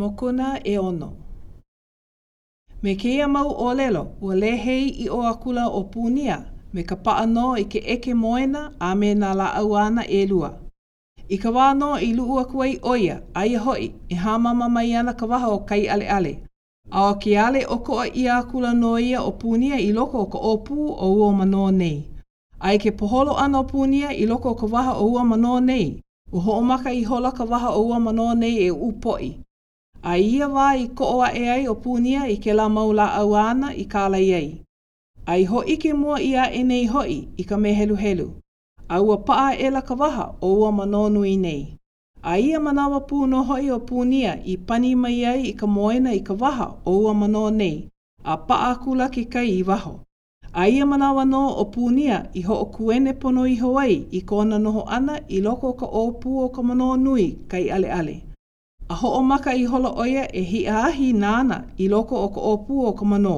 Mokuna ʻeono. Me kēia mau ʻōlelo, ua lēhei ʻiʻo akula ʻo Punia me ka paʻa nō i ke ʻeke moena a me nā lāʻau āna ʻelua. I ka wā nō i luʻu aku ai ʻo ia, aia hoʻi, e hāmama mai ana ka waha o Kaiʻaleʻale, A ʻo ke ale ʻokoʻa ʻia akula nō ia o Punia i loko o ka ʻōpū o ua manō nei. A i ke poholo ʻana o Punia i loko o ka waha o ua manō nei, ua hoʻomaka ihola ka waha o ua manō nei e uʻu poʻi. A i ia wā i koʻo aʻe ai ʻo Punia i kēlā mau lāʻau āna i kālai ai, a i hōʻike mua ʻia aʻe nei hoʻi i ka me heluhelu, a ua paʻa aʻela ka waha o ua manō nui nei. A ia manawa pū nō hoʻi ʻo Punia i pani mai ai i ka moena i ka waha o ua manō nei, a paʻa akula ke kai i waho. A ia manawa nō ʻo Punia i hoʻokuene pono iho ai i kona noho ʻana i loko o ka ʻōpū o ka manō nui kai ʻaleʻale. A hoʻomaka ihola ʻo ia e hiʻa ahi nāna i loko o ka ʻōpū o ka manō.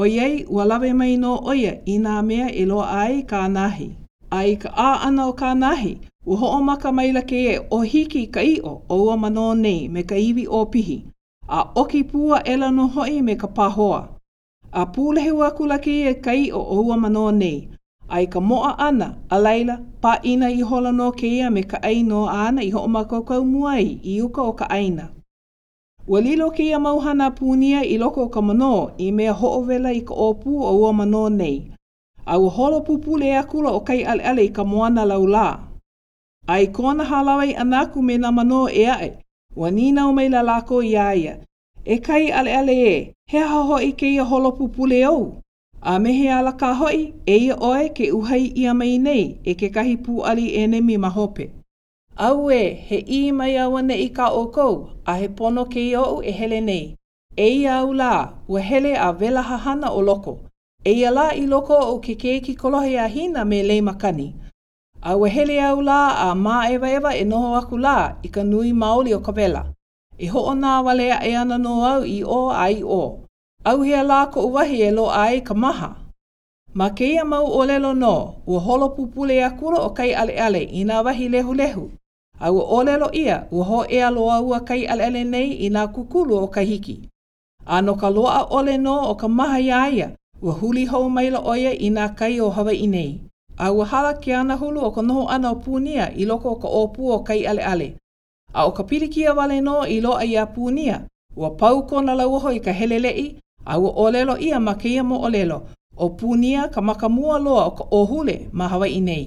ʻoiai ua lawe mai nō ʻo ia i nā mea e loaʻa ai kāna ahi. A i ka ʻā ʻana o kāna ahi, ua hoʻomaka maila kēia ʻōhiki ka ʻiʻo o ua manō nei me ka iwi ʻōpihi, a ʻoki pū aʻela nō hoʻi me ka pahoa. A pūlehu akula kēia i ka ʻiʻo o ua manō nei, a i ka moʻa ʻana, a laila, pāʻina ihola nō kēia me ka ʻai nō āna i hoʻomākaukau mua ai i uka o ka ʻāina. Ua lilo kēia mau hana Punia i loko o ka manō i mea hoʻowela i ka ʻōpū o ua manō nei, a ua holo pupule akula ʻo Kaiʻaleʻale i ka moana laulā. A i kona hālāwai ʻana aku me nā manō ʻē aʻe, ua nīnau maila lākou iā ia, E Kaiʻaleʻale ē, he aha hoʻi kēia holo pupule ou? A me he ala kā hoʻi, eia ʻoe ke uhai ʻia mai nei e kekahi pūʻali ʻenemi ma hope? Auē! He ʻī mai auaneʻi kā ʻoukou, a he pono kēia oʻu e hele nei. Eia au lā, ua hele a welaha hana o loko. Eia lā i loko oʻu ke keiki kolohe a Hina me Leimakani. A ua hele au lā a māʻewaʻewa e noho aku lā i ka nui maoli o ka wela. E hoʻonāwale aʻe ana nō au i ʻō a i ʻō. ʻAuhea lā koʻu wahi e loaʻa ai ka maha? Ma kēia mau ʻōlelo nō, ua holo pupule akula ʻo Kaiʻaleʻale i nā wahi lehulehu, a ua ʻōlelo ʻia, ua hōʻea loa ua Kaiʻaleʻale nei i nā kūkulu o ka hiki. A no ka loaʻa ʻole nō o ka maha iā ia, ua huli hou maila ʻo ia i nā kai o Hawaiʻi nei, a ua hala ke anahulu o ka noho ʻana o Punia i loko o ka ʻōpua o Kaiʻaleʻale, a ʻo ka pilikia wale nō i loaʻa iā Punia, ua pau kona lauoho i ka heleleʻi, a ua ʻōlelo ʻia ma kēia moʻolelo, ʻo Punia ka maka mua loa o ka ʻōhule ma Hawaiʻi nei.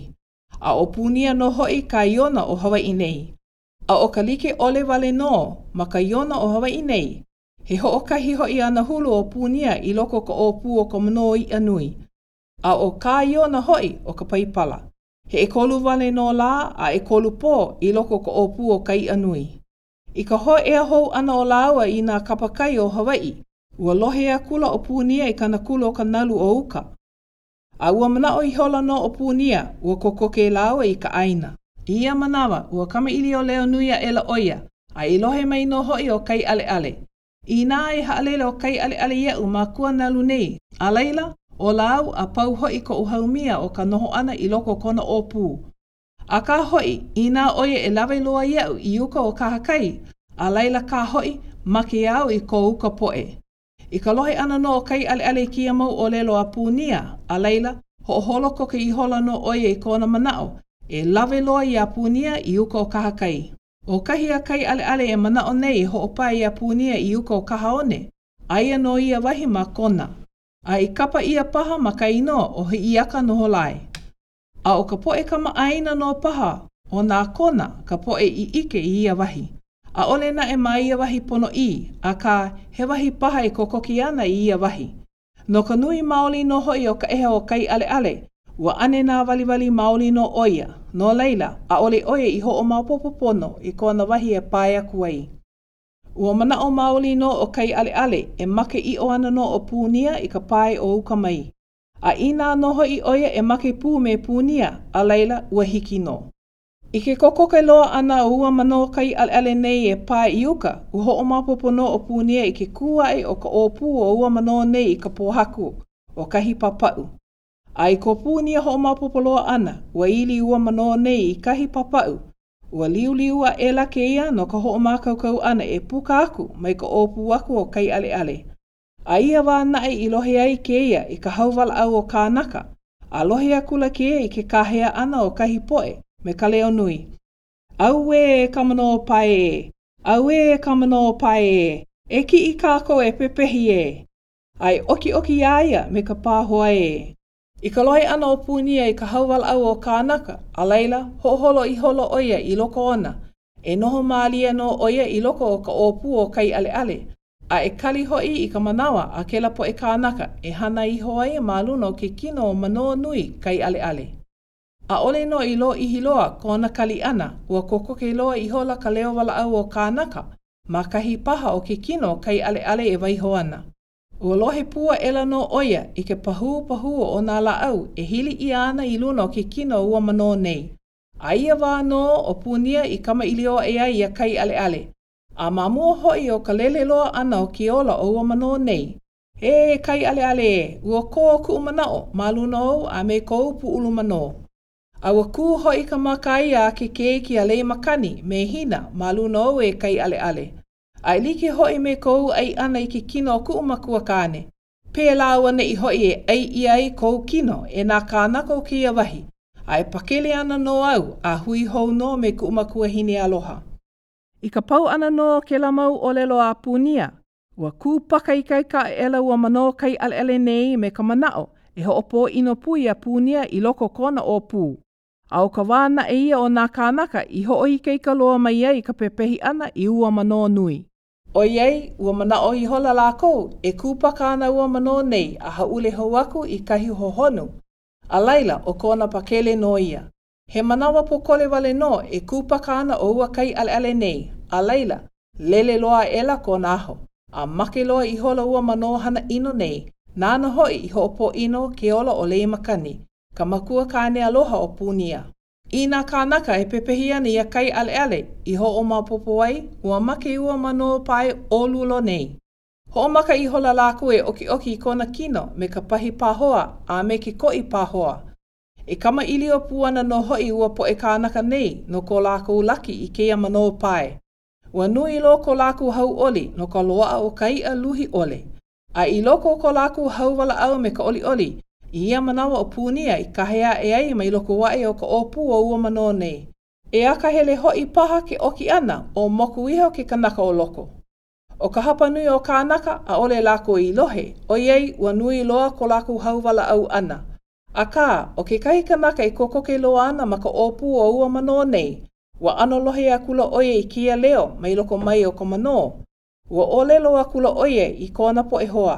A ʻo Punia nō hoʻi ka Iona o Hawaiʻi nei. A ʻo ka like ʻole wale nō ma ka Iona o Hawaiʻi nei, he hoʻokahi hoʻi ana hulu o Punia i loko o ka ʻōpū o ka manō iʻa nui, a ʻo kā Iona hoʻi ʻo ka Paipala. He ʻekolu wale nō lā a ʻekolu pō i loko o ka ʻōpū o ka iʻa nui. I ka hōʻea hou ʻana o lāua i nā kapakai o Hawaiʻi, ua lohe akula ʻo Punia i kana kula o ka nalu o uka. A ua manaʻo ihola nō ʻo Punia, ua kokoke lāua i ka ʻāina. I ia manawa, ua kamaʻilio leo nui aʻela ʻo ia, a i lohe mai nō hoʻi ʻo Kaiʻaleʻale. Inā e haʻalele o Kaiʻaleʻale iaʻu ma kua nalu nei, a laila, ʻo lāu a pau hoʻi koʻu haumia o ka noho ʻana i loko o kona ʻōpū. Akā hoʻi, inā ʻo ia e lawe loa iaʻu i uka o kahakai, a laila kā hoʻi, make au i ko uka poʻe. I ka lohe ʻana nō o Kaiʻaleʻale i kēia mau ʻōlelo a Punia, a laila, hoʻoholo koke ihola nō ʻo ia i kona manaʻo, e lawe loa iā Punia i uka o kahakai. ʻO kahi a Kaiʻaleʻale e manaʻo nei e hoʻopae iā Punia i uka o Kahaone, aia nō ia wahi ma Kona, a i kapa ʻia paha ma ka inoa ʻo Hiʻiaka noho lae. A ʻo ka poʻe kamaʻāina nō paha o nā Kona ka poʻe i ʻike i ia wahi, ʻaʻole naʻe ma ia wahi ponoʻī, akā, he wahi paha e kokoke ana i ia wahi. No ka nui maoli nō hoʻi o ka ʻeha o Kaiʻaleʻale, ua ʻane nāwaliwali maoli nō ʻo ia, no laila, ʻaʻole ʻo ia i hoʻomaopopo pono i kona wahi e pae aku ai. Ua manaʻo maoli nō ʻo Kaiʻaleʻale e make ʻiʻo ana nō ʻo Pūnia i ka pae o uka mai. A inā nō hoʻi ʻo ia e make pū me Pūnia, a laila, ua hiki nō. I ke kokoke loa ʻana o ua manō kai ʻaleʻale nei e pae i uka, ua hoʻomaopopo nō ʻo Punia i ke kū aʻe o ka ʻōpū o ua manō nei i ka pōhaku o kahi papaʻu. A i ko Punia hoʻomaopopo loa ʻana, ua ili ua manō nei i kahi papaʻu, ua liuliu aʻela kēia no ka hoʻomākaukau ʻana e puka aku mai ka ʻōpū aku o Kaiʻaleʻale. A ia wā naʻe i lohe ai kēia i ka hauwalaʻau o kānaka, a lohe akula kēia i ke kāhea ʻana o kahi poʻe me ka leo nui, Auē e ka manō pae ē! Auē e ka manō pae ē! E kiʻi kākou e pepehi ē! A e ʻokiʻoki iā ia me ka pāhoa ē! I ka lohe ʻana o Punia i ka hau walaʻau o kānaka, a laila, hoʻoholo ihola ʻo ia i loko ona, e noho mālie nō ʻo ia i loko o ka ʻōpū o Kaiʻaleʻale, a e kali hoʻi i ka manawa a kēlā poʻe kānaka e hana iho ai ma luna o ke kino o Manō Nui Kaiʻaleʻale. ʻAʻole nō i lōʻihi loa kona kali ʻana, ua kokoke loa ihola ka leo walaʻau o kānaka ma kahi paha o ke kino o Kaiʻaleʻale e waiho ana. Ua lohe pū aʻela nō ʻo ia i ke pahūpahū o nā lāʻau e hili ʻia ana i luna o ke kino ua manō nei. A ia wā nō ʻo Punia i kamaʻilio aʻe ai ia kai ʻaleʻale, a ma mua hoʻi o ka lele loa ʻana o ke ola o ua manō nei. E kai ʻaleʻale ē, ua kō kuʻu manaʻo ma luna ou a me kou pūʻulu manō. A ua kū hoʻi ka mākaia a ke keiki a lei makani me Hina ma luna ou e kai ʻaleʻale. A e like hoʻi me kou ʻai ʻana i ke kino o kuʻu makua kāne, pēlā auaneʻi hoʻi e ʻai ʻia ai kou kino e nā kānaka o kēia wahi, a e pakele ana nō au a hui hou nō me kuʻu makuahine aloha. I ka pau ʻana nō o kēlā mau ʻōlelo a Punia, ua kūpaka ikaika aʻela ua manō Kaiʻaleʻale nei me ka manaʻo e hoʻopōʻino pū iā Punia i loko o kona ʻōpū. A ʻo ka wā naʻe ia o nā kānaka i hoʻoikaika loa mai ai ka pepehi ʻana i ua manō nui. ʻOiai ua manaʻo ihola lākou e kūpaka ana ua manō nei a hāʻule hou aku i kahi hohonu, a laila, ʻo kona pakele nō ia. He manawa pōkole wale nō e kūpaka ana ʻo ua kai ʻaleʻale nei, a laila, lele loa aʻela kona aho, a make loa ihola ua manō hana ʻino nei, nāna hoʻi i hoʻopōʻino ke ola o Leimakani, ka makua kāne aloha o Punia. I nā kānaka e pepehi ana ia kai ʻaleʻale i hoʻomaopopo ai, ua make ua manō pae ʻōlulo nei. Hoʻomaka ihola lākou e ʻokiʻoki i kona kino me ka pahi pahoa a me ke koʻi pahoa. E kamaʻilio pū ana nō hoʻi ua poʻe kānaka nei no ko lākou laki i kēia manō pae. Ua nui lō ko lākou hauʻoli no ka loaʻa o ka iʻa luhi ʻole. A i loko o ko lākou hau walaʻau me ka ʻoliʻoli, i ia manawa o Punia i kahe aʻe ai mai loko aʻe o ka ʻōpū o ua manō nei. E akahele hoʻi paha ke ʻoki ʻana, o moku iho ke kanaka o loko. ʻO ka hapanui o kānaka, ʻaʻole lākou i lohe, ʻoiai ua nui loa ko lākou hau walaʻau ʻana. Akā, ʻo kekahi kanaka e kokoke loa ana ma ka ʻōpū o ua manō nei, ua ʻano lohe akula ʻo ia i kēia leo mai loko mai o ka manō, Ua ʻōlelo akula ʻo ia i kona poʻe hoa.